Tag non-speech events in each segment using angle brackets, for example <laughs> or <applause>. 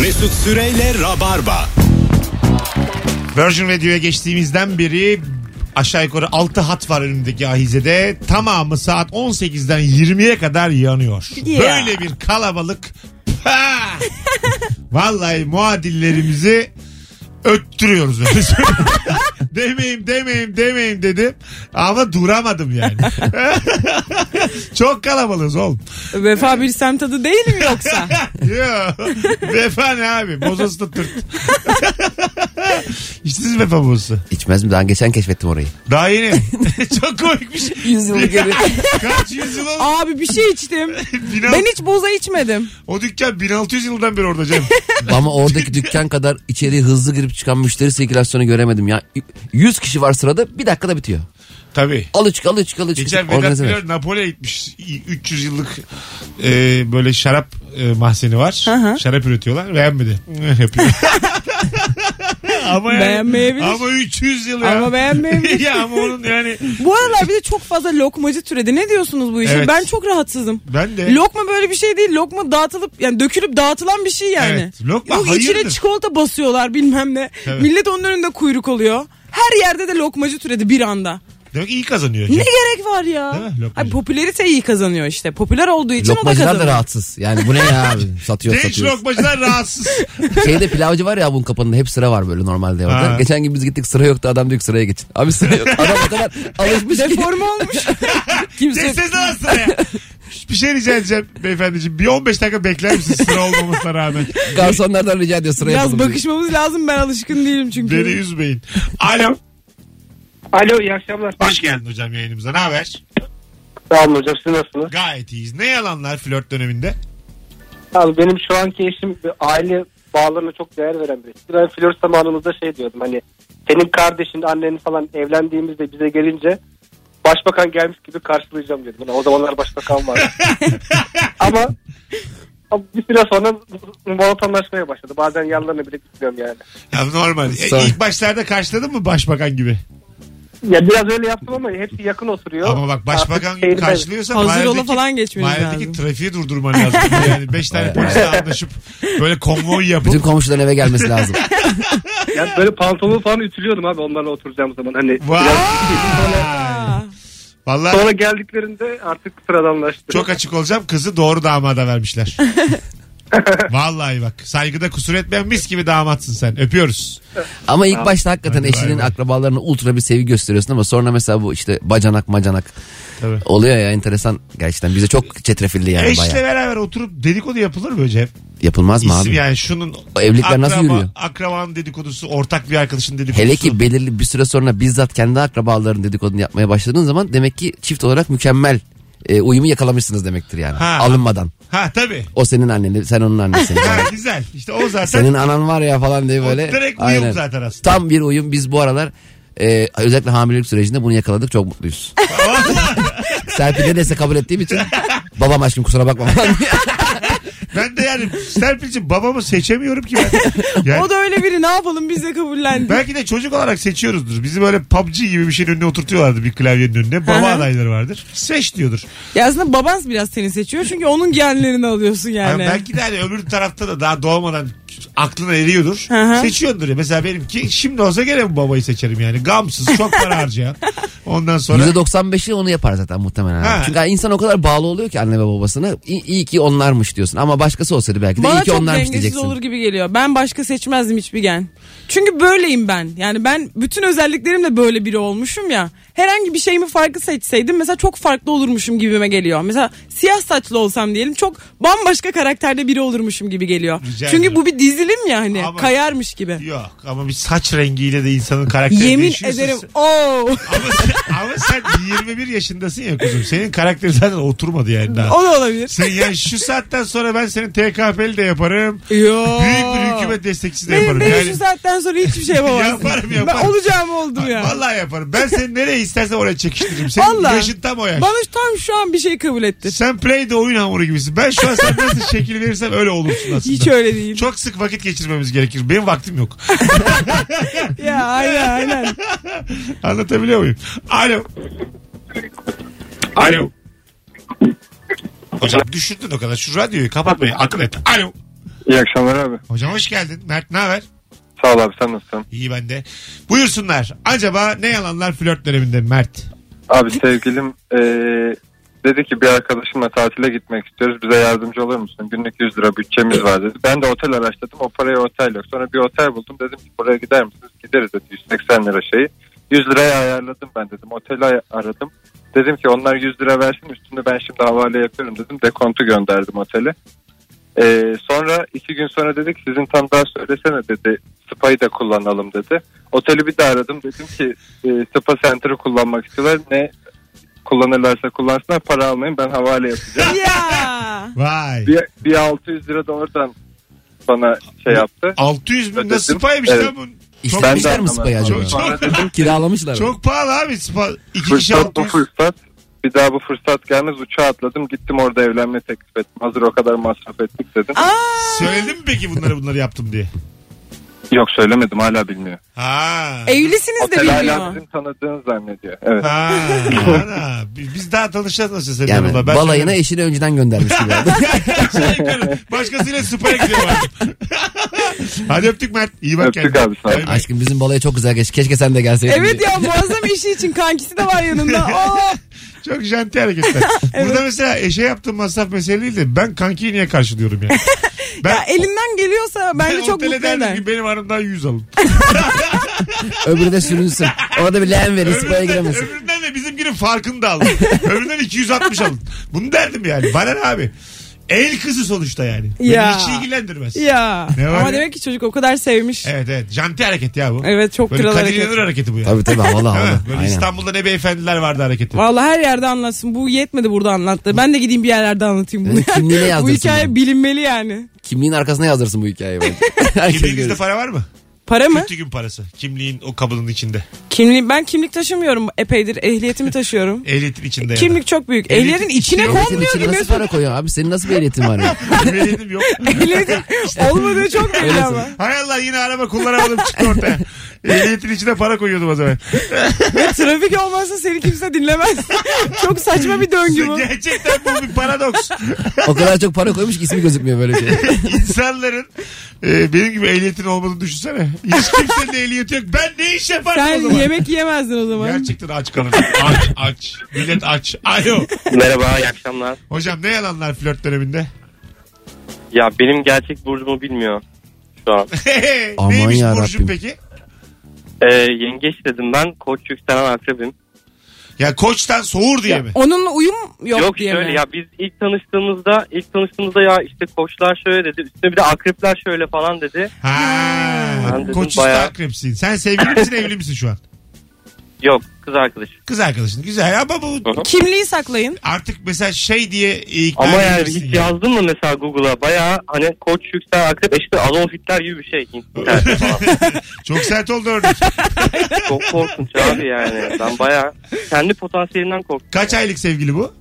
Mesut Süreyle Rabarba. Virgin Radio'ya geçtiğimizden beri aşağı yukarı 6 hat var önümdeki ahizede. Tamamı saat 18'den 20'ye kadar yanıyor. Ya. Böyle bir kalabalık. <laughs> Vallahi muadillerimizi öttürüyoruz. <laughs> öyle söyleyeyim. demeyim demeyim demeyim dedim. Ama duramadım yani. <laughs> <laughs> Çok kalabalığız oğlum. Vefa bir semt adı değil mi yoksa? <laughs> Yo. Vefa ne abi? Bozası da tırt. <laughs> İçtiniz mi vefa bozosu? İçmez mi? Daha geçen keşfettim orayı. Daha yeni. Çok komikmiş. Yüz yıl geri. Kaç yüzyıl oldu? Abi bir şey içtim. Binal- Ben hiç boza içmedim. O dükkan 1600 yıldan beri orada Cem. Ama oradaki dükkan kadar içeriye hızlı girip çıkan müşteri sirkülasyonu göremedim ya. 100 kişi var sırada bir dakikada bitiyor. Tabii. Alıç alıç alıç. Geçen Vedat Organizeler. Milor Napoli'ye gitmiş. 300 yıllık e, böyle şarap e, mahzeni var. hı. Şarap üretiyorlar. Beğenmedi. Yapıyor. <laughs> ama yani, Beğenmeyebilir. Ama 300 yıl ya. Ama beğenmeyebilir. <laughs> ya ama onun yani Bu aralar bir de çok fazla lokmacı türedi. Ne diyorsunuz bu işe? Evet. Ben çok rahatsızım. ben de. Lokma böyle bir şey değil. Lokma dağıtılıp yani dökülüp dağıtılan bir şey yani. Evet, lokma Yok içine hayırdır? çikolata basıyorlar bilmem ne. Evet. Millet onun önünde kuyruk oluyor. Her yerde de lokmacı türedi bir anda. Demek iyi kazanıyor. Ne gerek var ya? Değil mi? Lokmacı. Ay, popülerite iyi kazanıyor işte. Popüler olduğu için o da Lokmacılar da kazanıyor. rahatsız. Yani bu ne ya abi? <laughs> Satıyor Genç satıyor. lokmacılar rahatsız. <laughs> Şeyde pilavcı var ya bunun kapanında hep sıra var böyle normalde orada. Ha. Geçen gün biz gittik sıra yoktu adam diyor ki sıraya geçin. Abi sıra yok. Adam o kadar alışmış ki. Deforme olmuş. <laughs> Kimse Sessiz lan sıraya. Bir şey rica edeceğim beyefendiciğim. Bir 15 dakika bekler misiniz sıra olmamasına rağmen? garsonlardan rica ediyor sıra Biraz yapalım diye. bakışmamız lazım ben alışkın değilim çünkü. Beni üzmeyin. Alo. Alo iyi akşamlar. Hoş geldin hocam yayınımıza. Ne haber? Sağ olun hocam siz nasılsınız? Gayet iyiyiz. Ne yalanlar flört döneminde? Abi benim şu anki eşim aile bağlarına çok değer veren birisi. Ben flört zamanımızda şey diyordum hani senin kardeşin annen falan evlendiğimizde bize gelince başbakan gelmiş gibi karşılayacağım diyordum. Yani o zamanlar başbakan vardı. <laughs> ama, ama bir süre sonra monotonlaşmaya başladı. Bazen yanlarına bile gitmiyorum yani. Ya normal. E. İlk başlarda karşıladın mı başbakan gibi? Ya biraz öyle yaptım ama hepsi yakın oturuyor. Ama bak başbakan Artık karşılıyorsa Hazır ola falan geçmeniz mahalledeki lazım. trafiği durdurman lazım. <laughs> Yani 5 tane polisle anlaşıp böyle konvoy yapıp Bütün komşuların eve gelmesi lazım. <laughs> Yani böyle pantolonu falan ütülüyordum abi onlarla oturacağım zaman. Hani Vay! biraz- <laughs> Aa, Vallahi Sonra geldiklerinde artık sıradanlaştı. çok açık olacağım kızı doğru damada vermişler. Vallahi bak saygıda kusur etmeyen mis gibi damatsın sen. Öpüyoruz. Ama ilk başta hakikaten Hadi eşinin bay. akrabalarına ultra bir sevgi gösteriyorsun ama sonra mesela bu işte bacanak macanak Tabii. oluyor ya enteresan gerçekten bize çok çetrefilli yani Eşle bayağı. beraber oturup dedikodu yapılır mı Cem? Yapılmaz mı İsim abi? yani şunun O evlilikler nasıl yürüyor? Akrabanın dedikodusu, ortak bir arkadaşın dedikodusu. Hele ki belirli bir süre sonra bizzat kendi akrabaların dedikodunu yapmaya başladığın zaman demek ki çift olarak mükemmel e, uyumu yakalamışsınız demektir yani. Ha. Alınmadan. Ha tabii. O senin annen, sen onun annesin. Ha, güzel. İşte o zaten senin anan var ya falan diye o böyle. direkt uyum zaten aslında. Tam bir uyum. Biz bu aralar e, özellikle hamilelik sürecinde bunu yakaladık. Çok mutluyuz. <laughs> Serpil ne dese kabul ettiğim için babam aşkım kusura bakma <laughs> falan diye. Ben de yani Serpil'ciğim babamı seçemiyorum ki ben. <laughs> Yani o da öyle biri ne yapalım biz de kabullendik. belki de çocuk olarak seçiyoruzdur. Bizi böyle PUBG gibi bir şeyin önüne oturtuyorlardı bir klavyenin önüne. Baba hı. adayları vardır. Seç diyordur. Ya aslında baban biraz seni seçiyor çünkü onun genlerini alıyorsun yani. Yani belki de hani öbür tarafta da daha doğmadan aklına eriyordur. Hı hı. Seçiyordur ya. Mesela benimki şimdi olsa gene bu babayı seçerim yani. Gamsız çok para harcayan. <laughs> Ondan sonra %95'i onu yapar zaten muhtemelen. Ha. Çünkü insan o kadar bağlı oluyor ki anne ve babasına. İyi, iyi ki onlarmış diyorsun. Ama başkası olsaydı belki de Bana iyi ki çok onlarmış dengesiz diyeceksin. olur gibi geliyor. Ben başka seçmezdim hiçbir gen. Çünkü böyleyim ben. Yani ben bütün özelliklerimle böyle biri olmuşum ya. Herhangi bir şeyimi farklı seçseydim mesela çok farklı olurmuşum gibime geliyor. Mesela siyah saçlı olsam diyelim çok bambaşka karakterde biri olurmuşum gibi geliyor. Rica Çünkü ederim. bu bir dizilim ya hani Ama- kayarmış gibi. Yok ama bir saç rengiyle de insanın karakteri Yemin değişiyorsa- ederim. Oo. Ama sen, ama sen 21 yaşındasın ya kuzum. Senin karakteri zaten oturmadı yani daha. o da olabilir. Sen yani şu saatten sonra ben senin TKP'li de yaparım. Yo. Büyük bir hükümet destekçisi de Benim, yaparım. benim Yani, şu saatten sonra hiçbir şey yapamazsın. Yaparım, yaparım. Ben olacağım oldum ya. Vallahi yaparım. Ben seni nereye istersen oraya çekiştiririm. Senin Vallahi. yaşın tam o yaş. Bana tam şu an bir şey kabul ettir. Sen play'de oyun hamuru gibisin. Ben şu an sen nasıl şekil verirsem öyle olursun aslında. Hiç öyle değil. Çok sık vakit geçirmemiz gerekir. Benim vaktim yok. <laughs> Ya aynen aynen. Anlatabiliyor muyum? Alo. Alo. Hocam düşürdün o kadar. Şu radyoyu kapatmayı akıl et. Alo. İyi akşamlar abi. Hocam hoş geldin. Mert ne haber? Sağ ol abi sen nasılsın? İyi ben de. Buyursunlar. Acaba ne yalanlar flört döneminde Mert? Abi sevgilim eee, dedi ki bir arkadaşımla tatile gitmek istiyoruz. Bize yardımcı olur musun? Günlük 100 lira bütçemiz var dedi. Ben de otel araştırdım. O paraya otel yok. Sonra bir otel buldum. Dedim ki buraya gider misiniz? Gideriz dedi. 180 lira şeyi. 100 liraya ayarladım ben dedim. Oteli aradım. Dedim ki onlar 100 lira versin üstünde ben şimdi havale yapıyorum dedim. Dekontu gönderdim otele. Ee, sonra iki gün sonra dedik sizin tam daha söylesene dedi. Spa'yı da kullanalım dedi. Oteli bir daha aradım. Dedim ki e, Spa Center'ı kullanmak istiyorlar. Ne kullanırlarsa kullansınlar para almayın ben havale yapacağım. <laughs> ya. Vay. bir, bir 600 lira da oradan bana şey yaptı. 600 bin Ödedim. spaymış Evet. lan bu. İstemişler mi spayı acaba? anlamadım. Sonra dedim Kiralamışlar mı? Çok pahalı abi spa. İki kişi fırsat bu 600. fırsat. Bir daha bu fırsat gelmez uçağa atladım gittim orada evlenme teklif ettim. Hazır o kadar masraf ettik dedim. Söyledin mi peki bunları bunları yaptım diye? Yok söylemedim hala bilmiyor. Ha. Evlisiniz de Otel hala bilmiyor. bizim tanıdığını zannediyor. Evet. Ha, <laughs> ana. Biz daha tanışacağız nasıl seninle Yani. Ben balayına söyledim. eşini önceden göndermiş gibi oldu. <laughs> Aşağı yukarı. Başkasıyla spaya gidiyor artık. <laughs> Hadi öptük Mert. İyi bak Öptük kendine. abi, sağ ol. Bay bay. Aşkım bizim balaya çok güzel geçti. Keşke sen de gelseydin. Evet diye. ya muazzam işi için kankisi de var yanında. Aa, Çok janti hareketler. Burada mesela eşe yaptığım masraf mesele değil de ben kankiyi niye karşılıyorum yani? Ben, ya elinden geliyorsa bence ben çok mutlu eder. ki benim aramdan 100 alın. <laughs> Öbürü de sürünsün. Orada bir leğen verin spaya giremesin. öbüründen de bizimkinin farkını da alın. öbüründen 260 alın. Bunu derdim yani. Bana ne abi? El kızı sonuçta yani. Beni Ya. hiç ilgilendirmez. Ya. Ne var Ama ya? demek ki çocuk o kadar sevmiş. Evet, Evet evet. Janti hareket ya bu. çok Böyle kral Kadir hareket. İnanır hareketi bu ya. Tabii tabii havalı <laughs> havalı. Böyle Aynen. İstanbul'da ne beyefendiler vardı hareketi. Vallahi her yerde anlatsın. Bu yetmedi burada anlattı. Ben de gideyim bir yerlerde anlatayım bunu. Evet, kimliğine <laughs> bu yazdırsın hikaye bunu. bilinmeli yani. Kimliğin arkasına yazdırsın bu hikayeyi bence. <laughs> Herkes Kimliğinizde görür. para var mı? Para mı? Kötü gün parası. Kimliğin o kabının içinde. Kimlik ben kimlik taşımıyorum epeydir. Ehliyetimi <laughs> taşıyorum. Ehliyetin içinde. Kimlik çok büyük. Ehliyetin Ehliyetin içine Ehliyetin konmuyor içine ki nasıl para koyuyor abi? Senin nasıl bir ehliyetin var ya? <laughs> Ehliyetim yok. Ehliyetin olmadığı çok belli ama. Hay Allah yine araba kullanamadım çıktı ortaya. <laughs> Ehliyetin içine para koyuyordum o zaman. Ve trafik olmazsa seni kimse dinlemez. <laughs> çok saçma bir döngü bu. Gerçekten bu bir paradoks. O kadar çok para koymuş ki ismi gözükmüyor böyle şey. <laughs> İnsanların e, benim gibi ehliyetin olmadığını düşünsene. Hiç kimsenin ehliyeti yok. Ben ne iş yaparım o Sen zaman? yemek yiyemezdin o zaman. Gerçekten aç kalırım. Aç aç. Millet aç. Alo. Merhaba, iyi akşamlar. Hocam ne yalanlar flört döneminde? Ya benim gerçek burcumu bilmiyor şu an. <laughs> Aman Neymiş yarabbim. burcun peki? Ee, yengeç dedim ben, koç yükselen akrebim. Ya koçtan soğur diye mi? Onunla uyum yok, Yok, diye şöyle mi? ya biz ilk tanıştığımızda, ilk tanıştığımızda ya işte koçlar şöyle dedi, üstüne bir de akrepler şöyle falan dedi. Ha, Ben dedim koç üstü bayağı- akrepsin. Sen sevgili misin evli misin şu an? <laughs> Yok, kız arkadaş. Kız arkadaşın. Güzel ama bu. Kimliği saklayın. artık mesela şey diye ikna Ama yani edilirsin hiç ya. yazdın mı mesela Google'a baya hani koç yükselen akrep işte Adolf Hitler gibi bir şey. internette falan. <laughs> Çok sert oldu örnek. Çok korkunç abi yani. Ben baya kendi potansiyelimden korktum. Kaç aylık sevgili bu?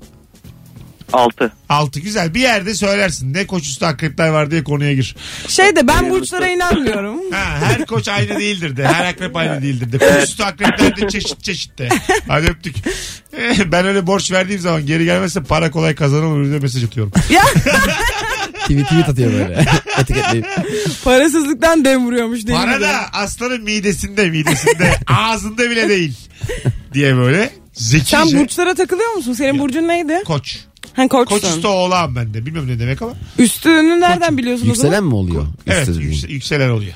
Altı. Altı güzel. Bir yerde söylersin. Ne koç üstü akrepler var diye konuya gir. Şey de ben burçlara inanmıyorum. <laughs> Ha, her koç aynı değildir de. Her akrep aynı değildir de. Koç üstü akrepler de çeşit çeşit de. Hadi öptük. Ben öyle borç verdiğim zaman geri gelmezse para kolay kazanılır diye mesaj atıyorum. ya <laughs> tweet tweet atıyor böyle. <laughs> Etiketleyip. parasızlıktan dem vuruyormuş değil Para da aslanın midesinde midesinde ağzında bile değil diye böyle zekice. Sen burçlara takılıyor musun? Senin burcun neydi? Koç. Ha Koç koçsun. üstü oğlağım ben de. Bilmiyorum ne demek ama. Üstünü nereden biliyorsun o zaman? Yükselen mi oluyor? Evet Üstü yükse- yükselen oluyor.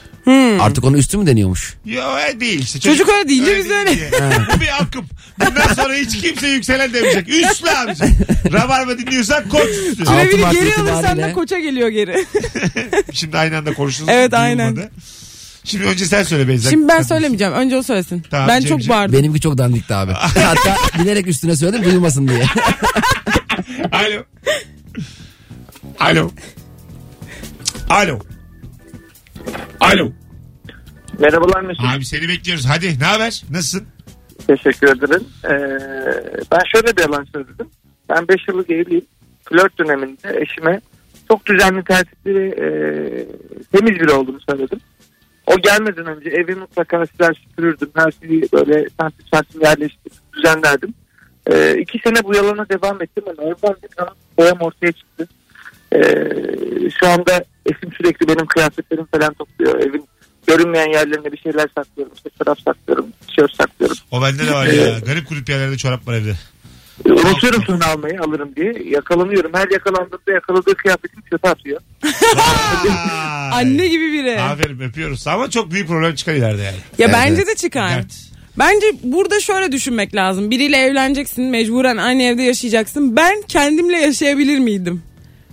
Artık onu üstü mü deniyormuş? Yo öyle değil işte. Çocuk öyle deyince biz öyle. diye. Bu bir akım. Bundan sonra hiç kimse yükselen demeyecek. Üstlü abicim. Rabarba dinliyorsan koç üstü. Altı Türevini Mart geri alırsan itibariyle- da koça geliyor geri. <laughs> Şimdi aynı anda konuştunuz. Evet, duyulmadı. aynen. Şimdi önce sen söyle Beyza. Şimdi ben söylemeyeceğim. Önce o söylesin. Tamam, ben Cemciğim. çok bağırdım. Benimki çok dandikti abi. <laughs> Hatta bilerek üstüne söyledim duyulmasın diye. <laughs> Alo. Alo. Alo. Alo. Merhabalar Mesut. Abi seni bekliyoruz. Hadi ne haber? Nasılsın? Teşekkür ederim. Ee, ben şöyle bir yalan söyledim. Ben 5 yıllık evliyim. Flört döneminde eşime çok düzenli tertipli ve e, temiz biri olduğunu söyledim. O gelmeden önce evi mutlaka siler süpürürdüm. Her şeyi böyle santim santim yerleştirip düzenlerdim. E, iki sene bu yalana devam ettim ama evlendik ama boyam ortaya çıktı. Ee, şu anda eşim sürekli benim kıyafetlerimi falan topluyor. Evin görünmeyen yerlerine bir şeyler saklıyorum. İşte çorap saklıyorum, tişört saklıyorum. O bende de var ya. Garip grup yerlerde çorap var evde. Ee, Unutuyorum sonra almayı alırım diye. Yakalanıyorum. Her yakalandığımda yakaladığı kıyafetimi çöpe atıyor. Vay. Anne gibi biri. Aferin öpüyoruz. Ama çok büyük problem çıkar ileride yani. Ya Evet, bence de çıkar. Dert. Bence burada şöyle düşünmek lazım. Biriyle evleneceksin, mecburen aynı evde yaşayacaksın. Ben kendimle yaşayabilir miydim?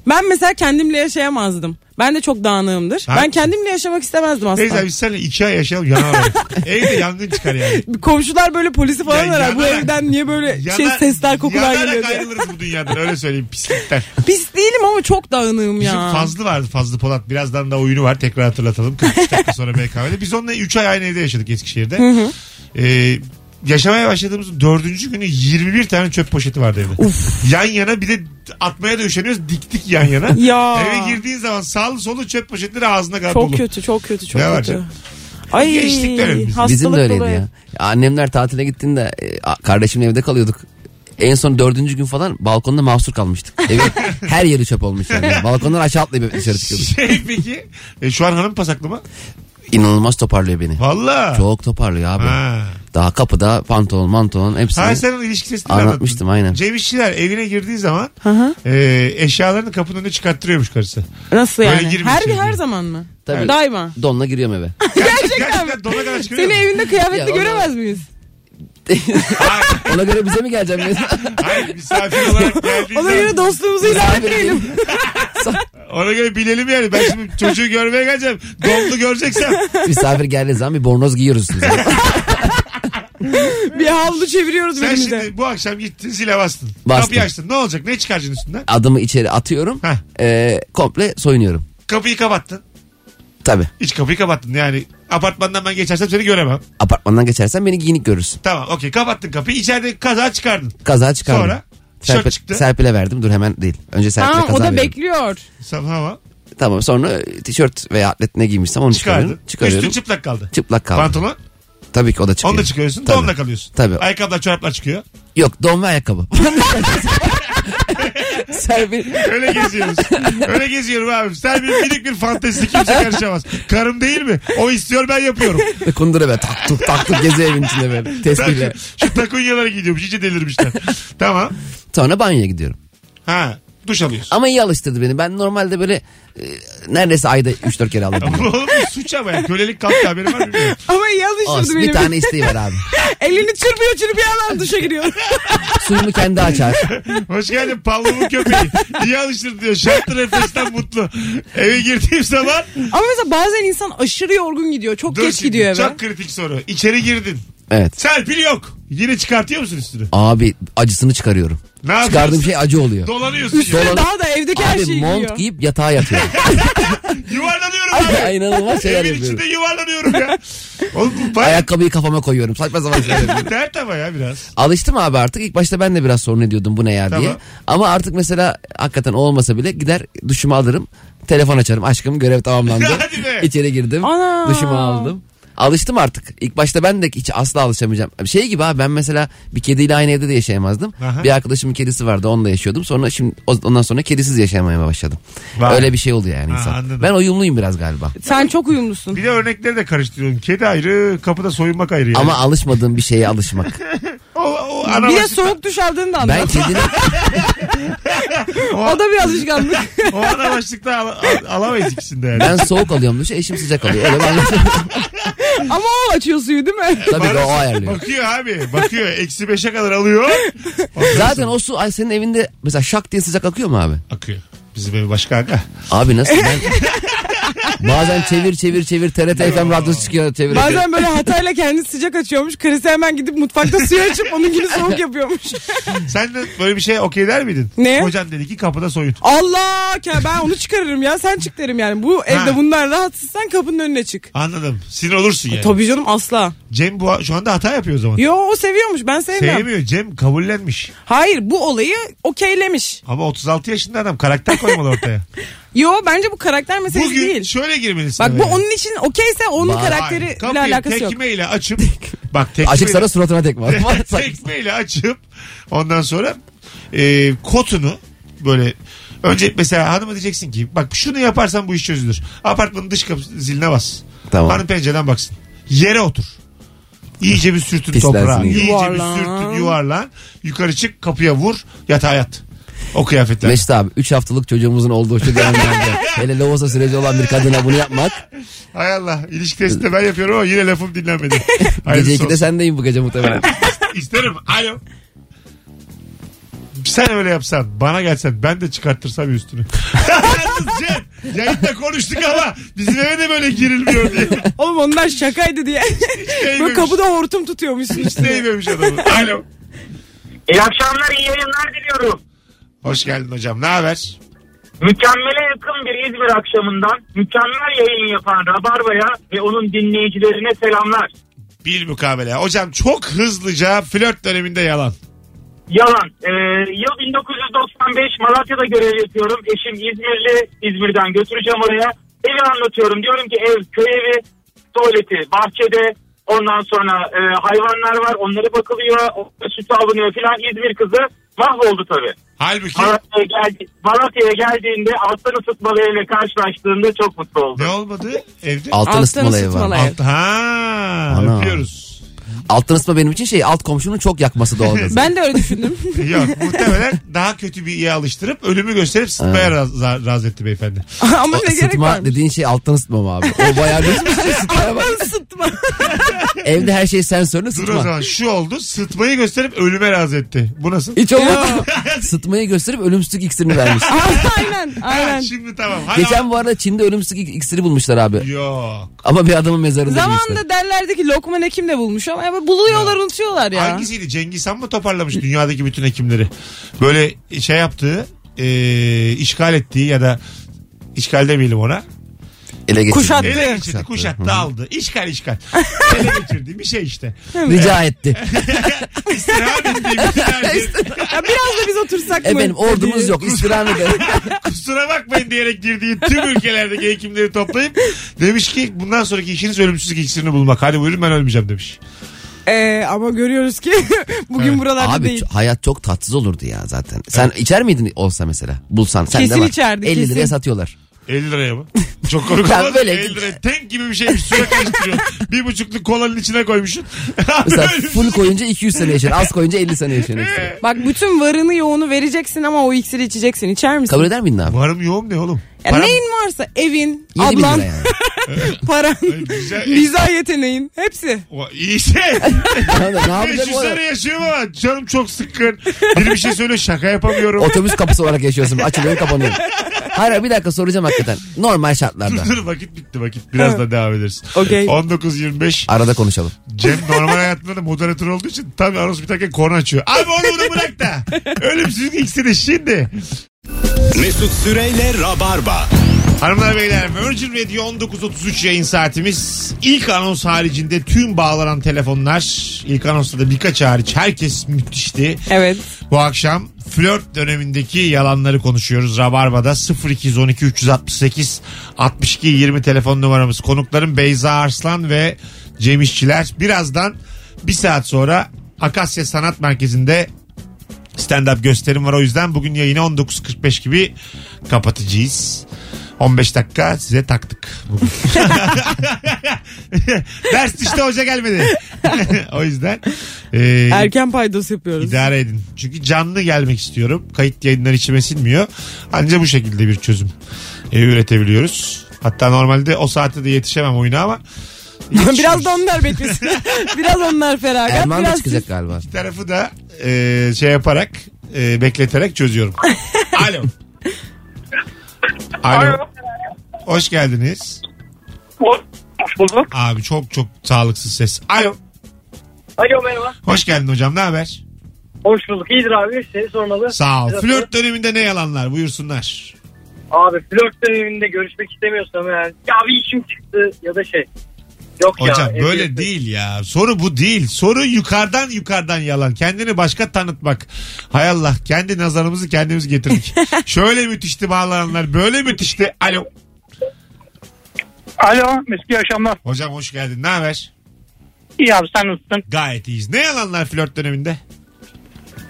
Ben mesela kendimle yaşayamazdım. Ben de çok dağınığımdır. Ha? Ben kendimle yaşamak istemezdim aslında. Teyze biz seninle iki ay yaşayalım yanar <laughs> Evde yangın çıkar yani. Komşular böyle polisi falan Ya arar. Bu yanarak- evden niye böyle şey sesler kokular yanarak geliyor diye. ayrılırız bu dünyadan öyle söyleyeyim pislikten. <laughs> Pis değilim ama çok dağınığım Bizim ya. Fazlı vardı Fazlı Polat. Birazdan da oyunu var tekrar hatırlatalım. 43 dakika sonra BKM'de. Biz onunla 3 ay aynı evde yaşadık Eskişehir'de. Ee, yaşamaya başladığımız dördüncü günü 21 tane çöp poşeti vardı evde. Yan yana bir de atmaya da üşeniyoruz. Diktik yan yana. Ya. Eve girdiğin zaman sağlı solu çöp poşetleri ağzına kadar Çok dolu. kötü, çok kötü, çok Ne var kötü. canım? Ay, Gençlik dönemimiz. hastalık Bizim de öyleydi ya. Annemler tatile gittiğinde e, a- kardeşimle evde kalıyorduk. En son dördüncü gün falan balkonda mahsur kalmıştık. Evin her yeri çöp olmuş yani. <laughs> Balkondan aşağı atlayıp dışarı çıkıyorduk. Şey peki e, şu an hanım pasaklı mı? İnanılmaz toparlıyor beni. Valla. Çok toparlıyor abi. Ha. Daha kapıda pantolon mantolon hepsini Ha sen onun ilişki testini anlatmıştım aynen. Cem İşçiler evine girdiği zaman hı. e, eşyalarını kapının önüne çıkarttırıyormuş karısı. Nasıl Böyle yani? Her şimdi. her zaman mı? Tabii. Daima. Donla giriyorum eve. <laughs> Gerçekten mi? Dona kadar çıkarıyor Seni evinde kıyafetli göremez miyiz? Ona göre bize mi geleceğim? <laughs> hayır misafir olarak geldiği <laughs> Ona zaman göre dostluğumuzu ilerleyelim. <laughs> ona göre bilelim yani. Ben şimdi çocuğu görmeye geleceğim. Donlu göreceksem. Misafir geldiği zaman bir bornoz giyiyoruz. Biz. bir havlu çeviriyoruz Sen birimize. şimdi bu akşam gittin zile bastın. Bastım. Kapıyı açtın. Ne olacak? Ne çıkaracaksın üstünden? Adımı içeri atıyorum. Heh. E, komple soyunuyorum. Kapıyı kapattın. Tabii. Hiç kapıyı kapattın. Yani apartmandan ben geçersem seni göremem. Apartmandan geçersen beni giyinik görürsün. Tamam okey kapattın kapıyı. İçeride kaza çıkardın. Kaza çıkardım. Sonra? Tişört Serpil, çıktı. Serpil'e verdim. Dur hemen değil. Önce Serpil'e Tamam kaza o da verdim. bekliyor. Tamam. Tamam sonra tişört veya atlet ne giymişsem onu Çıkardın. çıkarıyorum. Çıkarıyorum. Üstün çıplak kaldı. Çıplak kaldı. Pantolon. Tabii ki o da çıkıyor. Onu da çıkarıyorsun. Tabii. Donla kalıyorsun. Tabii. Ayakkabılar çoraplar çıkıyor. Yok don ve ayakkabı. <laughs> <laughs> Serpil. Öyle geziyoruz. Öyle geziyorum abi. Sen bir minik bir fantezi kimse karışamaz. Karım değil mi? O istiyor ben yapıyorum. Kundura be tak tuk tak tuk geziyor evin içinde böyle. Tespihle. Şu takunyalara gidiyormuş. İyice delirmişler. tamam. Sonra banyoya gidiyorum. Ha. Duş alıyorsun. Ama iyi alıştırdı beni. Ben normalde böyle e, neredeyse ayda 3-4 kere alırdım. Oğlum bu suç ama ya. Kölelik kalktı haberin var mı? bilmiyorum. <laughs> Ama iyi alıştırdı Olsun, beni. bir tane isteği var abi. <laughs> Elini çırpıyor çırpıyor hemen duşa giriyor. <laughs> Suyumu kendi açar. Hoş geldin Pavlov'un köpeği. İyi alıştır diyor. Şartlı nefesten mutlu. Eve girdiğim zaman Ama mesela bazen insan aşırı yorgun gidiyor. Çok dur geç şimdi, gidiyor eve. Çok kritik soru. İçeri girdin. Evet. Serpil yok. Yine çıkartıyor musun üstünü? Abi acısını çıkarıyorum. Ne yapıyorsun? Çıkardığım şey acı oluyor. Dolanıyorsun Üstüne ya. daha da evdeki her Abi şeyi mont giyip yatağa yatıyorum. <laughs> Yuvarlanıyorum abi. Ay, inanılmaz şeyler Evin yapıyorum. içinde yuvarlanıyorum ya. Oğlum bu bayağı Ayakkabıyı kafama koyuyorum. Saçma sapan şeyler <laughs> yapıyorum. dert ama ya biraz. Alıştım abi artık. İlk başta ben de biraz sorun ediyordum bu ne ya diye. Tamam. Ama artık mesela hakikaten o olmasa bile gider duşumu alırım. Telefon açarım. Aşkım görev tamamlandı. <laughs> Hadi be. İçeri girdim. Ana. Duşumu aldım. Alıştım artık. İlk başta ben de hiç asla alışamayacağım. Şey gibi abi ben mesela bir kediyle aynı evde de yaşayamazdım. Aha. Bir arkadaşımın kedisi vardı onunla yaşıyordum. Sonra şimdi ondan sonra kedisiz yaşamaya başladım. Vay. Öyle bir şey oluyor yani Ha, insan. anladım. Ben uyumluyum biraz galiba. Sen çok uyumlusun. Bir de örnekleri de karıştırıyorum. Kedi ayrı, kapıda soyunmak ayrı. Yani. Ama alışmadığım bir şeye alışmak. <laughs> o, o ana Bir de başlıkta- soğuk duş aldığını da ben anlat. kedinin <laughs> O da bir alışkanlık. o ana başlıkta al, al- alamayız ikisini de yani. ben soğuk alıyorum duşu eşim sıcak alıyor. Öyle bir. <laughs> Ama o açıyor suyu değil mi? <laughs> Tabii ki o ayarlıyor. Bakıyor abi. Bakıyor. Eksi beşe kadar alıyor. Ondan <laughs> Zaten sonra o su ay senin evinde mesela şak diye sıcak akıyor mu abi? Akıyor. Bizim ev başka aga. Abi nasıl ben <laughs> bazen çevir çevir çevir TRT FM radyosu çıkıyor çevir. Bazen böyle hatayla kendisi sıcak açıyormuş. Karısı hemen gidip mutfakta suyu açıp onunkini soğuk yapıyormuş. <laughs> Sen de böyle bir şey okey der miydin? Ne? Hocam dedi ki kapıda soyun. Allah ya ben onu çıkarırım ya sen çık derim yani. Bu evde bunlar rahatsızsan kapının önüne çık. Anladım. Sinir olursun yani. Tabii canım asla. Cem bu, şu anda hata yapıyor o zaman. Yo o seviyormuş ben sevmem. Sevmiyor. Cem kabullenmiş. Hayır bu olayı okeylemiş. Ama 36 yaşında adam karakter koymalı ortaya. <laughs> Yo bence bu karakter meselesi Bugün değil. şöyle girmelisin. Bak bu onun için okeyse onun Vay. karakteri ile kapıyı alakası yok. tekmeyle açıp <laughs> <laughs> bak tekmeyle, Açık sana suratına tek var. <laughs> tekmeyle açıp ondan sonra e, kotunu böyle Önce mesela hanıma diyeceksin ki bak şunu yaparsan bu iş çözülür. Apartmanın dış kapı ziline bas. Tamam. Hanım pencereden baksın. Yere otur. İyice bir sürtün Pislensin toprağa. iyice. İyice bir Yuvarlan. sürtün yuvarlan. Yukarı çık kapıya vur. Yatağa yat. O kıyafetler. Mesut abi 3 haftalık çocuğumuzun olduğu şu dönemlerde <laughs> hele lovosa süreci olan bir kadına bunu yapmak. Hay Allah. İlişki testi de ben yapıyorum ama yine lafım dinlenmedi. <laughs> Gece Hayırlısı 2'de olsun. sendeyim bu gece muhtemelen. <laughs> İsterim. Alo. Sen öyle yapsan bana gelsen ben de çıkarttırsam üstünü. Cem yayında konuştuk ama bizim eve de böyle girilmiyor diye. Oğlum onlar şakaydı diye. Böyle kapıda hortum tutuyormuşsun Hiç değmemiş adamı. Alo. İyi akşamlar iyi yayınlar diliyorum. Hoş geldin hocam. Ne haber? Mükemmele yakın bir İzmir akşamından mükemmel yayın yapan Rabarba'ya ve onun dinleyicilerine selamlar. Bil mukabele. Hocam çok hızlıca flört döneminde yalan. Yalan. Ee, yıl 1995 Malatya'da görev yapıyorum. Eşim İzmirli. İzmir'den götüreceğim oraya. Evi anlatıyorum. Diyorum ki ev, köy evi, tuvaleti, bahçede. Ondan sonra e, hayvanlar var. Onlara bakılıyor. Sütü alınıyor filan. İzmir kızı mahvoldu tabii. Halbuki Malatya'ya, geldi, Malatya'ya geldiğinde alttan ısıtmalı evle karşılaştığında çok mutlu oldum. ne olmadı evde? Altın Alttan ısıtmalı ev var. ısıtmalı ev. Alt, ha, Ana. öpüyoruz. Altın ısıtma benim için şey alt komşunun çok yakması doğalgazı. <laughs> Ben de öyle düşündüm. <laughs> Yok muhtemelen daha kötü bir iyi alıştırıp ölümü gösterip sıtmaya raz, razı etti beyefendi. <laughs> Ama O ne gerek varmış. dediğin şey alttan ısıtma mı abi? O bayağı bir ısıtmaya bak. Isıtma. Evde her şey sensörlü Dur o zaman şu oldu sıtmayı gösterip ölüme razı etti. Bu nasıl? Hiç olmadı. Sıtmayı gösterip ölümsüzlük iksirini vermiş. aynen Ha, aynen. şimdi tamam. Hadi Geçen bu arada Çin'de ölümsüzlük iksiri bulmuşlar abi. Yok. Ama bir adamın mezarında bulmuşlar. Zamanında derlerdi ki Lokman Hekim de bulmuş ama ya buluyorlar unutuyorlar ya. Hangisiydi? Cengiz Han mı toparlamış dünyadaki bütün hekimleri? Böyle şey yaptığı, e, işgal ettiği ya da işgal demeyelim ona. Ele geçirdi. Kuşattı. Ele geçirdi, Kuşattı. aldı. İşgal işgal. <laughs> Ele geçirdi bir şey işte. Rica etti. <laughs> İstirahat ettiği bütün. Ya biraz da biz otursak mı? Efendim ordumuz yok istirham edelim. <laughs> Kusura bakmayın diyerek girdiği tüm ülkelerdeki hekimleri toplayıp demiş ki bundan sonraki işiniz ölümsüzlük iksirini bulmak. Hadi buyurun ben ölmeyeceğim demiş. Ee, ama görüyoruz ki <laughs> bugün Evet. buralarda Abi değil. ç- hayat çok tatsız olurdu ya zaten. Sen içer miydin olsa mesela? Bulsan sen Kesin de var. içerdik, 50 kesin. liraya satıyorlar. 50 liraya mı? <laughs> Çok komik olmaz. böyle- 50 liraya. <laughs> Tank gibi bir şeymiş. Suya karıştırıyorsun. bir buçukluk kolanın içine koymuşsun. Mesela full koyunca 200 sene yaşıyorsun. Az koyunca 50 sene ekstra. Bak bütün varını yoğunu vereceksin ama o iksiri içeceksin. İçer misin? Kabul eder miydin abi? Varım yoğum ne oğlum? Ya Param- neyin varsa evin, 7 bin ablan, lira yani. <laughs> paran, Güzel. <laughs> viza yeteneğin hepsi. O, iyiyse. <laughs> ne yapacağım 500 o sene yaşıyorum ama canım çok sıkkın. Biri bir şey söylüyor şaka yapamıyorum. Otobüs kapısı olarak yaşıyorsun. Açılıyor kapanıyor. Hayır bir dakika soracağım hakikaten. Normal şartlarda. Dur vakit bitti vakit. Birazdan devam ederiz. Okey. 19.25 Arada konuşalım. Cem normal hayatında da moderatör olduğu için tabii anons biterken konu açıyor. Abi onu bunu bırak da. Ölümsüzlük iksiri şimdi. Mesut Süreyle Rabarba. Hanımlar beyler Virgin Radio 19.33 yayın saatimiz. İlk anons haricinde tüm bağlanan telefonlar ilk anonsta da birkaç hariç herkes müthişti. Evet. Bu akşam flört dönemindeki yalanları konuşuyoruz. Rabarba'da 0212 368 62 20 telefon numaramız. Konuklarım Beyza Arslan ve Cem İşçiler. Birazdan bir saat sonra Akasya Sanat Merkezi'nde stand-up gösterim var. O yüzden bugün yayını 19.45 gibi kapatacağız. 15 dakika size taktık bugün. <laughs> Ders işte hoca gelmedi. <laughs> o yüzden e, Erken paydos yapıyoruz. İdare edin. Çünkü canlı gelmek istiyorum. Kayıt yayınlar içime sinmiyor. Ancak bu şekilde bir çözüm e, üretebiliyoruz. Hatta normalde o saatte de yetişemem oyuna ama biraz da onlar beklesin. <laughs> biraz onlar feragat. Erman da biraz çıkacak galiba. bir tarafı da e, şey yaparak e, bekleterek çözüyorum. <laughs> Alo. Alo. Hoş geldiniz. Hoş bulduk. Abi çok çok sağlıksız ses. Alo. Alo merhaba. Hoş geldin hocam ne haber? Hoş bulduk. İyidir abi. Seni sormalı. Sağ ol. Biraz- Flört döneminde ne yalanlar buyursunlar. Abi flört döneminde görüşmek istemiyorsam eğer ya bir işim çıktı ya da şey. Yok Hocam ya. böyle değil ya. Soru bu değil. Soru yukarıdan yukarıdan yalan. Kendini başka tanıtmak. Hay Allah kendi nazarımızı kendimiz getirdik. <laughs> Şöyle müthişti bağlananlar. Böyle müthişti. Alo. Alo Mesut akşamlar. Hocam hoş geldin. Ne haber? İyi abi sen nasılsın? Gayet iyiyiz. Ne yalanlar flört döneminde?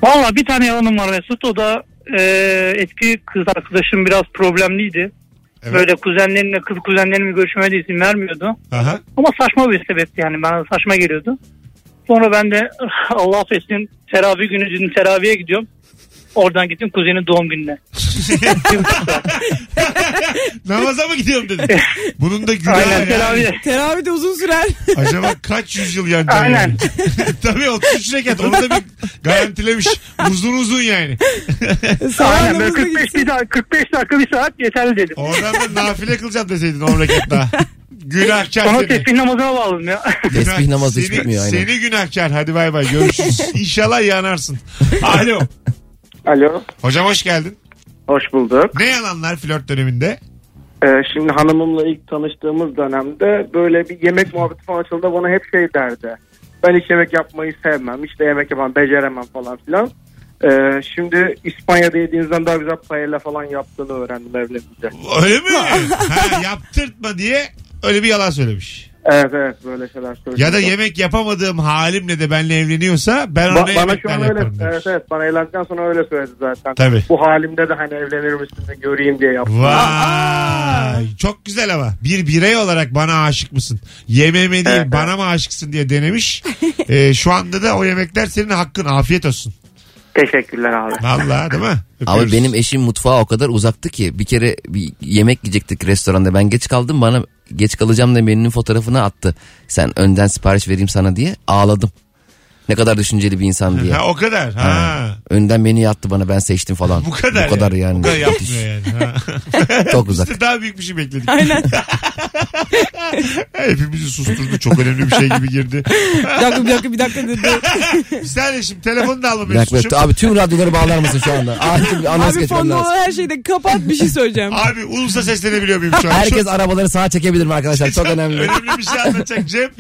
Valla bir tane yalanım var Mesut o da e, eski kız arkadaşım biraz problemliydi. Evet. Böyle kuzenlerimle kız kuzenlerimle görüşmeme de izin vermiyordu. Aha. Ama saçma bir sebepti yani bana saçma geliyordu. Sonra ben de Allah affetsin teravih günü dedim teraviye gidiyorum. Oradan gittim kuzenin doğum gününe. <laughs> Namaza mı gidiyorum dedi. Bunun da günahı Aynen yani. teraviye. Teravi de uzun sürer. Acaba kaç yüzyıl yanacak? Aynen. yani? <laughs> Tabii 33 rekat. Onu da bir garantilemiş. Uzun uzun yani. Aynen böyle namazına 45, gitsin. bir daha, 45 dakika bir saat yeterli dedim. Oradan da nafile kılacağım deseydin 10 rekat daha. Günahkar Sonra seni. tesbih namazına bağladım ya. Tesbih namazı hiç seni, bitmiyor aynen. Seni günahkar. Hadi bay bay. Görüşürüz. İnşallah yanarsın. Alo. Alo. Hocam hoş geldin. Hoş bulduk. Ne yalanlar flört döneminde? Ee, şimdi hanımımla ilk tanıştığımız dönemde böyle bir yemek muhabbeti falan açıldı. Bana hep şey derdi. Ben hiç yemek yapmayı sevmem. İşte yemek yapamam, beceremem falan filan. Ee, şimdi İspanya'da yediğinizden daha güzel paella falan yaptığını öğrendim evlenince. Öyle mi? <laughs> ha, yaptırtma diye öyle bir yalan söylemiş. Evet evet böyle şeyler söylüyor. Ya da yemek yapamadığım halimle de benimle evleniyorsa ben ona Ba- bana şu an öyle yaparım demiş. evet evet bana evlendikten sonra öyle söyledi zaten. Tabii. Bu halimde de hani evlenir misin de göreyim diye yaptım. Vay. <laughs> Çok güzel ama. Bir birey olarak bana aşık mısın? Yemeğime değil Evet. bana mı aşıksın diye denemiş. <laughs> Ee, şu anda da o yemekler senin hakkın. Afiyet olsun. Teşekkürler abi. Vallahi değil mi? Abi Öpüyoruz. benim eşim mutfağa o kadar uzaktı ki bir kere bir yemek yiyecektik restoranda. Ben geç kaldım bana geç kalacağım da menünün fotoğrafını attı. Sen önden sipariş vereyim sana diye ağladım. Ne kadar düşünceli bir insan diye. <laughs> Ha, o kadar. Ha. Ha. Önden menüyü attı bana ben seçtim falan. Bu kadar. Bu kadar yani. Bu kadar yapmıyor yani. Ha. <laughs> Çok uzak. Biz de daha büyük bir şey bekledik. Aynen. <laughs> Hepimizi susturdu. Çok önemli bir şey gibi girdi. Bir dakika bir dakika bir dakika dedi. Bir saniye şimdi telefonu da alma Bir dakika, Mesut'cum. abi tüm radyoları bağlar mısın şu anda? Acil bir anons Abi fonda olan her şeyi de kapat bir şey söyleyeceğim. Abi ulusa seslenebiliyor muyum şu an? Herkes arabaları sağa çekebilir mi arkadaşlar? Çok önemli. Önemli bir şey anlatacak Cem.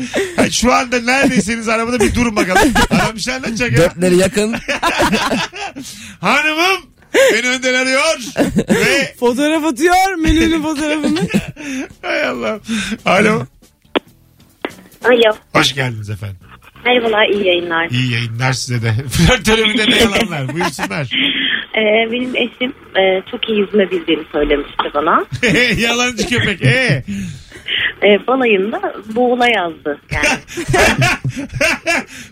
Şu anda neredeyseniz arabada bir durun bakalım. Adam bir şey anlatacak ya. Dörtleri yakın. <laughs> Hanımım beni önden arıyor. Ve Fotoğraf atıyor menünün fotoğrafını. <laughs> hay Allah. Alo. Alo. Hoş geldiniz efendim. Merhabalar, iyi yayınlar. İyi yayınlar size de. <laughs> Flört döneminde ne yalanlar. Buyursunlar. Ee, benim eşim e, çok iyi yüzme bildiğini söylemişti bana. Yalancı köpek. Ee? Ee, balayında boğula yazdı. Yani <laughs>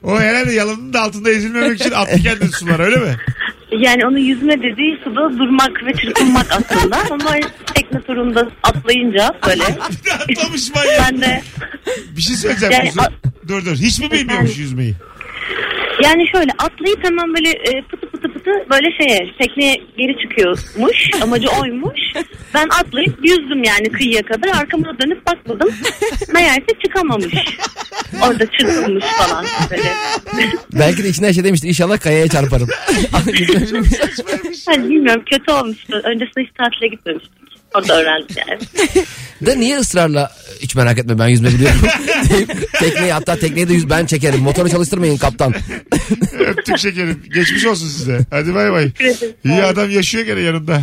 o herhalde yalanın da altında ezilmemek için attı kendini sulara öyle mi? yani onun yüzme dediği suda durmak ve çırpınmak aslında. Ama tekne turunda atlayınca böyle <laughs> Atlamış manyak. ben de Bir şey söyleyeceğim. Yani Dur dur. Hiç mi bilmiyormuş yüzmeyi? Yani şöyle atlayıp hemen böyle e, pıtı pıtı pıtı böyle şeye tekneye geri çıkıyormuş. <laughs> Amacı oymuş. Ben atlayıp yüzdüm yani kıyıya kadar. Arkama dönüp bakmadım. Meğerse çıkamamış. Orada çırpınmış falan böyle. <laughs> Belki de içinden şey demişti. İnşallah kayaya çarparım. <laughs> Hani bilmiyorum kötü olmuştu. Öncesinde hiç tatile gitmemiştik. Orada öğrendim yani. <laughs> da niye ısrarla hiç merak etme ben yüzme biliyorum <laughs> deyip tekneyi hatta tekneyi de yüz ben çekerim. Motoru çalıştırmayın kaptan. <laughs> Öptük şekerim. Geçmiş olsun size. Hadi bay bay. İyi adam yaşıyor gene yanında.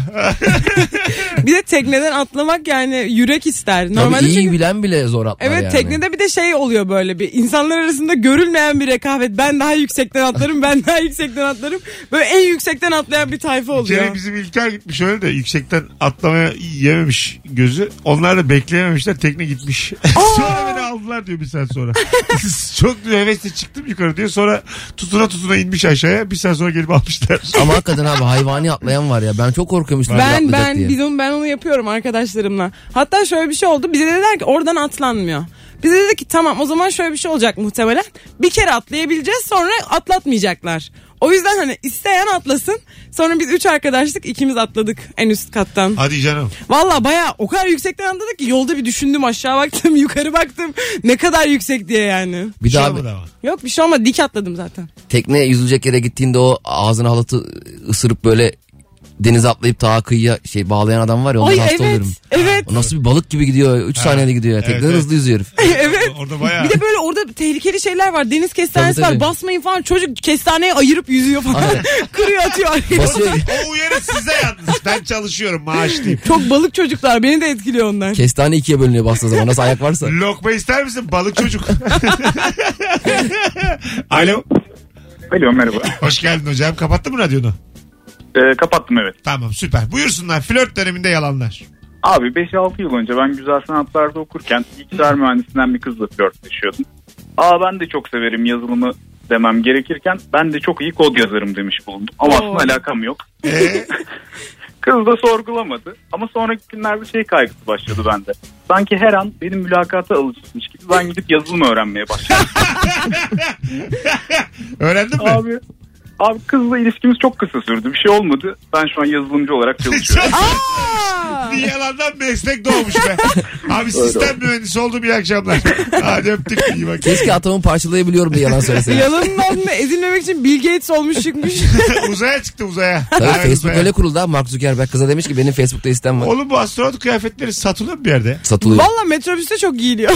Bir de tekneden atlamak yani yürek ister. Tabii Normalde iyi çünkü- bilen bile zor atlar Evet yani. teknede bir de şey oluyor böyle bir insanlar arasında görülmeyen bir rekabet. Ben daha yüksekten atlarım ben daha yüksekten atlarım. Böyle en yüksekten atlayan bir tayfa oluyor. bizim İlker gitmiş öyle de yüksekten atlamaya yememiş gözü. Onlar da bekleyememişler tekne gitmiş. <laughs> sonra beni aldılar diyor bir saat sonra. <laughs> Çok diyor hevesle çıktım yukarı diyor. Sonra tutuna tutuna inmiş aşağıya. Bir saat sonra gelip almışlar. <laughs> Ama hakikaten abi hayvani atlayan var ya. Ben çok korkuyorum üstüne Ben atlayacak ben diye. biz onu ben onu yapıyorum arkadaşlarımla. Hatta şöyle bir şey oldu. Bize dediler ki oradan atlanmıyor. Bize dedi ki tamam o zaman şöyle bir şey olacak muhtemelen. Bir kere atlayabileceğiz sonra atlatmayacaklar. O yüzden hani isteyen atlasın. Sonra biz üç arkadaşlık ikimiz atladık en üst kattan. Hadi canım. Valla baya o kadar yüksekten atladık ki yolda bir düşündüm aşağı baktım <laughs> yukarı baktım. Ne kadar yüksek diye yani. Bir Şey daha olmadı ama. Yok bir şey olmadı dik atladım zaten. tekne yüzülecek yere gittiğinde o ağzına halatı ısırıp böyle denize atlayıp ta kıyıya şey bağlayan adam var ya ondan Ay hasta evet oluyorum. evet O nasıl bir balık gibi gidiyor. 3 saniyede gidiyor ya. Tekne evet. hızlı yüzüyor herif. <laughs> evet. Orada bayağı. Bir de böyle orada tehlikeli şeyler var. Deniz kestanesi Tabii, tabii. var. Basmayın falan. Çocuk kestaneyi ayırıp yüzüyor falan. <laughs> Kırıyor atıyor. Basıyor. o uyarı size yalnız. Ben çalışıyorum maaşlıyım. Çok balık çocuklar. Beni de etkiliyor onlar. Kestane ikiye bölünüyor bastığı zaman. Nasıl ayak varsa. Lokma ister misin? Balık çocuk. <laughs> Alo. Alo merhaba. Hoş geldin hocam. Kapattın mı radyonu? Ee, kapattım evet. Tamam süper. Buyursunlar flört döneminde yalanlar. Abi 5-6 yıl önce ben güzel sanatlarda okurken bilgisayar mühendisinden bir kızla flörtleşiyordum. Aa ben de çok severim yazılımı demem gerekirken ben de çok iyi kod yazarım demiş bulundum. Ama Oo. aslında alakam yok. Ee, <laughs> Kız da sorgulamadı. Ama sonraki günlerde şey kaygısı başladı bende. Sanki her an benim mülakata alacakmış gibi ben gidip yazılım öğrenmeye başladım. <laughs> öğrendin mi? abi, abi kızla ilişkimiz çok kısa sürdü. Bir şey olmadı. Ben şu an yazılımcı olarak çalışıyorum. <laughs> <laughs> Bir yalandan meslek doğmuş be. Abi sistem mühendisi oldum iyi akşamlar. Hadi öptük iyi bak. Keşke atomu parçalayabiliyorum diye yalan söyleseydim. <laughs> Yalanın altında ezilmemek için Bill Gates olmuş çıkmış. uzaya çıktı uzaya. Tabii Ay, Facebook uzaya. öyle kuruldu ha Mark Zuckerberg kıza demiş ki benim Facebook'ta istem var. Oğlum bu astronot kıyafetleri satılıyor bir yerde? Satılıyor. Valla metrobüste çok giyiliyor.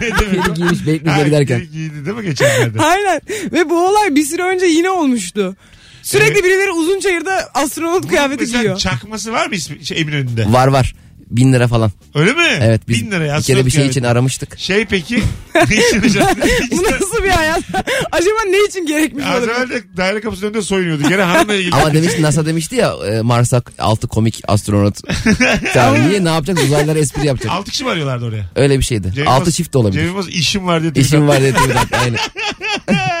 ne demek? Giymiş Beylikdüzü'ne giderken. giydi değil mi geçenlerde? Aynen. Ve bu olay bir süre önce yine olmuştu. Sürekli Evet. birileri uzun çayırda astronot kıyafeti Mesela giyiyor. çakması var mı ismi, şey, Eminönü'nde? Var var. Bin lira falan. Öyle mi? Evet biz Bin liraya bir astronot kere bir şey kıyafeti. için aramıştık. Şey peki <laughs> ne için hocam? Bu nasıl bir hayat? <laughs> Acaba ne için gerekmiş Az olabilir? evvel de daire kapısının önünde soyunuyordu. Gene hanımla ilgili. Ama demiş NASA demişti ya e, Mars'a altı komik astronot. <laughs> Çağırın. Niye ne yapacak uzaylılara espri yapacak. Altı kişi mi arıyorlardı oraya? Öyle bir şeydi. Cem altı Yılmaz- çift de olabilir. Cem Yılmaz işim var diye. İşim var dedi. Aynen.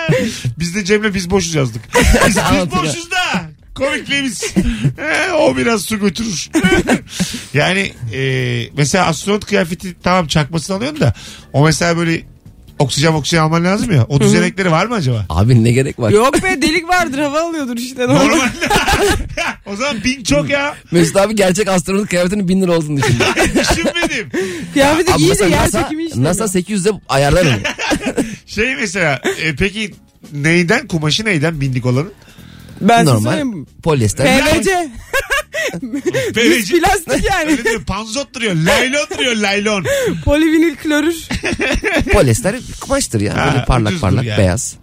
<laughs> Biz de Cem'le biz boşuz yazdık. Biz, biz boşuz da. Komikliğimiz. <laughs> O biraz su götürür. <laughs> yani e, mesela astronot kıyafeti tamam çakmasını alıyorsun da o mesela böyle oksijen oksijen alman lazım ya. O düzenekleri var mı acaba? Abi ne gerek var? Yok be delik vardır hava alıyordur işte. Normal. O zaman bin çok ya. Mesut abi gerçek astronot kıyafetinin bin lira olduğunu düşündü. Düşünmedim. Kıyafeti giyince yer NASA, çekimi işte. NASA 800'de ayarlar onu. Şey mesela e, peki neyden kumaşı neyden bindik olanın? Ben size Normal söyleyeyim. polyester. PVC. Düz <laughs> plastik yani. Öyle diyor, panzot duruyor. Laylon duruyor laylon. Polivinil klorür. <laughs> Polyester kumaştır ya. Ha, Böyle parlak ucuzdur parlak yani. beyaz.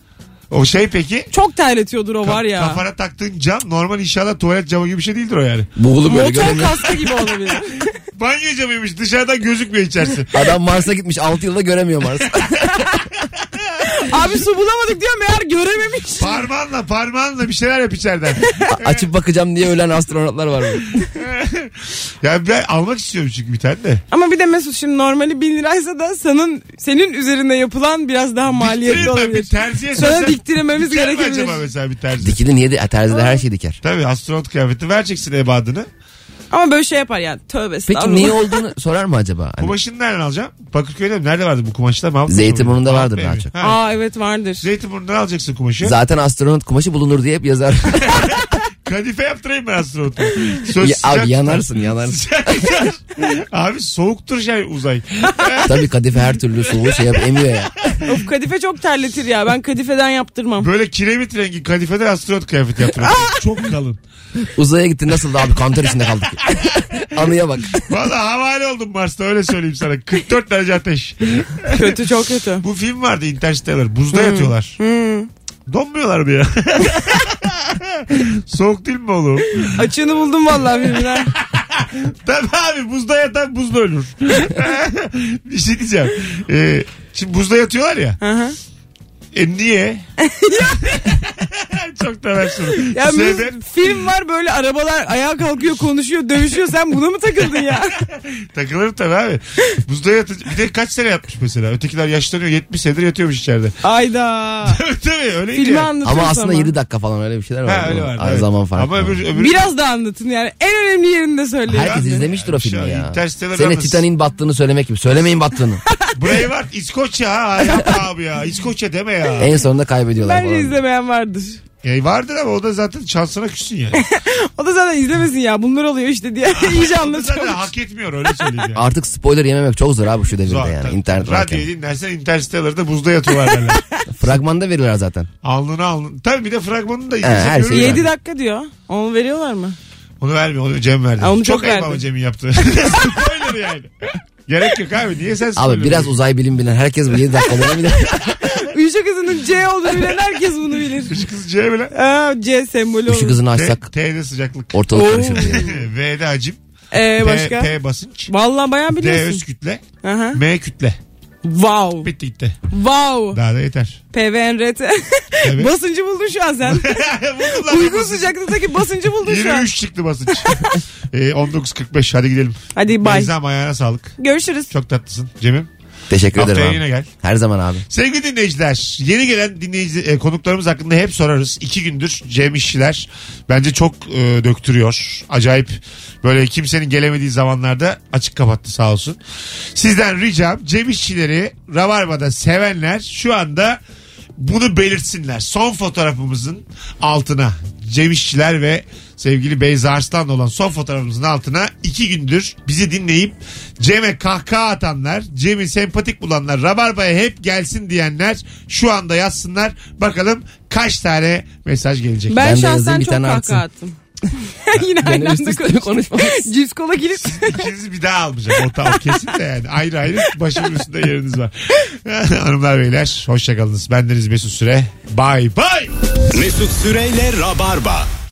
O şey peki Çok terletiyordur o var ya. kafana taktığın cam normal inşallah tuvalet camı gibi bir şey değildir o yani. Buğulu böyle Motor göremiyor. kaskı gibi olabilir. <laughs> Banyo camıymış dışarıdan gözükmüyor içerisi. Adam Mars'a gitmiş 6 yılda göremiyor Mars'ı. Abi su bulamadık diyor meğer görememiş. parmağınla parmağınla bir şeyler yap içeriden. <laughs> Açıp bakacağım diye ölen astronotlar var. böyle. <laughs> ya ben almak istiyorum çünkü bir tane de. Ama bir de Mesut şimdi normali 1000 liraysa da senin senin üzerinde yapılan biraz daha maliyetli Diktireyim ben bir olabilir. terziye Sana söylesem diktirmemiz diker mi gerekebilir. acaba mesela bir terzi? Dikili niye de terzide her şey diker. Tabii astronot kıyafeti vereceksin ebadını. Ama böyle şey yapar yani tövbe Peki estağfurullah. niye <laughs> olduğunu sorar mı acaba? Hani Kumaşını nereden alacağım? Bakırköy'de mi? Nerede vardı bu kumaşlar? Mahmut? Zeytinburnu'nda Mahmut vardır Bey daha mi? çok. Ha. Aa evet vardır. Zeytinburnu'ndan alacaksın kumaşı. Zaten astronot kumaşı bulunur diye hep yazar. <laughs> Kadife yaptırayım ben astronotu. Söz Ya, sıcak abi yanarsın yanarsın. Sıcak tutar. Abi soğuktur şey uzay. <laughs> Tabii kadife her türlü soğuğu şey yap emiyor ya. Of kadife çok terletir ya. Ben kadifeden yaptırmam. Böyle kiremit rengi kadifeden astronot kıyafeti yaptırıyor. <laughs> Çok kalın. Uzaya gitti nasıldı abi kanter içinde kaldık. <laughs> Anıya bak. Valla havale oldum Mars'ta öyle söyleyeyim sana. 44 derece ateş. kötü çok kötü. Bu film vardı Interstellar. Buzda yatıyorlar. Donmuyorlar mı ya? <laughs> Soğuk değil mi oğlum? Açığını buldum vallahi filmden. <laughs> Tabii abi buzda yatan buzda ölür. <laughs> bir şey diyeceğim. Ee, şimdi buzda yatıyorlar ya. Hı hı. E niye? <laughs> Çok temel soru. ya Sebep? Film var böyle arabalar ayağa kalkıyor konuşuyor dövüşüyor sen buna mı takıldın ya? <laughs> Takılırım tabii abi. Buzda yatınca bir de kaç sene yatmış mesela. Ötekiler yaşlanıyor 70 senedir yatıyormuş içeride. Ayda. <laughs> tabii tabii öyle Filmi anlatıyorsun Ama aslında 7 dakika falan öyle bir şeyler var. Ha öyle var. Az evet. Zaman farkı. Ama öbür, öbür Biraz da anlatın yani en önemli yerinde söyleyin. Herkes izlemiştir o filmi ya. Interstellar'ı Seni anlasın. Titanic'in battığını söylemek gibi. Söylemeyin battığını. Braveheart İskoçya ha. Yapma abi ya. İskoçya deme ya. en sonunda kaybediyorlar Bence falan. izlemeyen vardır. Ya vardır ama o da zaten şansına küssün yani. <laughs> O da zaten izlemesin ya bunlar oluyor işte diye <laughs> <laughs> iyice da zaten anlatıyor. hak etmiyor öyle söyleyeyim yani. Artık spoiler yememek çok zor abi şu devirde Zor, yani. tabii. İnternet varken. Radyoyu dinlersen Interstellar'da buzda yatıyorlar derler. Fragmanda veriyorlar zaten. alnını alnını. Tabii bir de fragmanını da her izlesen şey görürler. 7 dakika diyor. Onu veriyorlar mı? Onu vermiyor. Onu Cem verdi. Ha, onu çok çok ayıp ama Cem'in yaptığı. Spoiler yani. Gerek yok abi. Niye sen Abi biraz uzay bilim bilen herkes bu 7 dakikada de Işık <laughs> hızının C olduğunu bilen herkes bunu bilir. Işık hızı C bile. Aa, C sembolü olur. hızını T, açsak T'de sıcaklık. ortalık karışır. V'de hacim. Ee, P, başka? P basınç. Vallahi bayağı D öz biliyorsun. kütle. Aha. M kütle. Wow. Bitti. Wow. Daha da yeter. PVNRT. Evet. <laughs> basıncı buldun şu an sen. <laughs> Uygun sıcaklıktaki basıncı buldun şu an. 23 çıktı basınç. <laughs> ee, 19.45 hadi gidelim. Hadi bay. Beyza'm ayağına sağlık. Görüşürüz. Çok tatlısın. Cem'im. Teşekkür ederim Haftaya abi. yine gel. Her zaman abi. Sevgili dinleyiciler yeni gelen dinleyici e, konuklarımız hakkında hep sorarız. İki gündür Cem İşçiler bence çok e, döktürüyor. Acayip böyle kimsenin gelemediği zamanlarda açık kapattı sağ olsun. Sizden ricam Cem İşçileri Rabarba'da sevenler şu anda bunu belirtsinler. Son fotoğrafımızın altına Cem İşçiler ve sevgili Beyza Arslan'la olan son fotoğrafımızın altına iki gündür bizi dinleyip Cem'e kahkaha atanlar, Cem'i sempatik bulanlar, Rabarba'ya hep gelsin diyenler şu anda yazsınlar. Bakalım kaç tane mesaj gelecek. Ben, Ben şahsen yazayım, bir çok tane kahkaha attım. <laughs> Yine aynı anda konuşmamız. Cips kola girip. <laughs> İkinizi bir daha almayacak. O, ta- o kesin de yani. Ayrı ayrı başımın üstünde yeriniz var. <laughs> Hanımlar beyler hoşçakalınız. Bendeniz Mesut Süre. Bye bye. Mesut Süreyle Rabarba.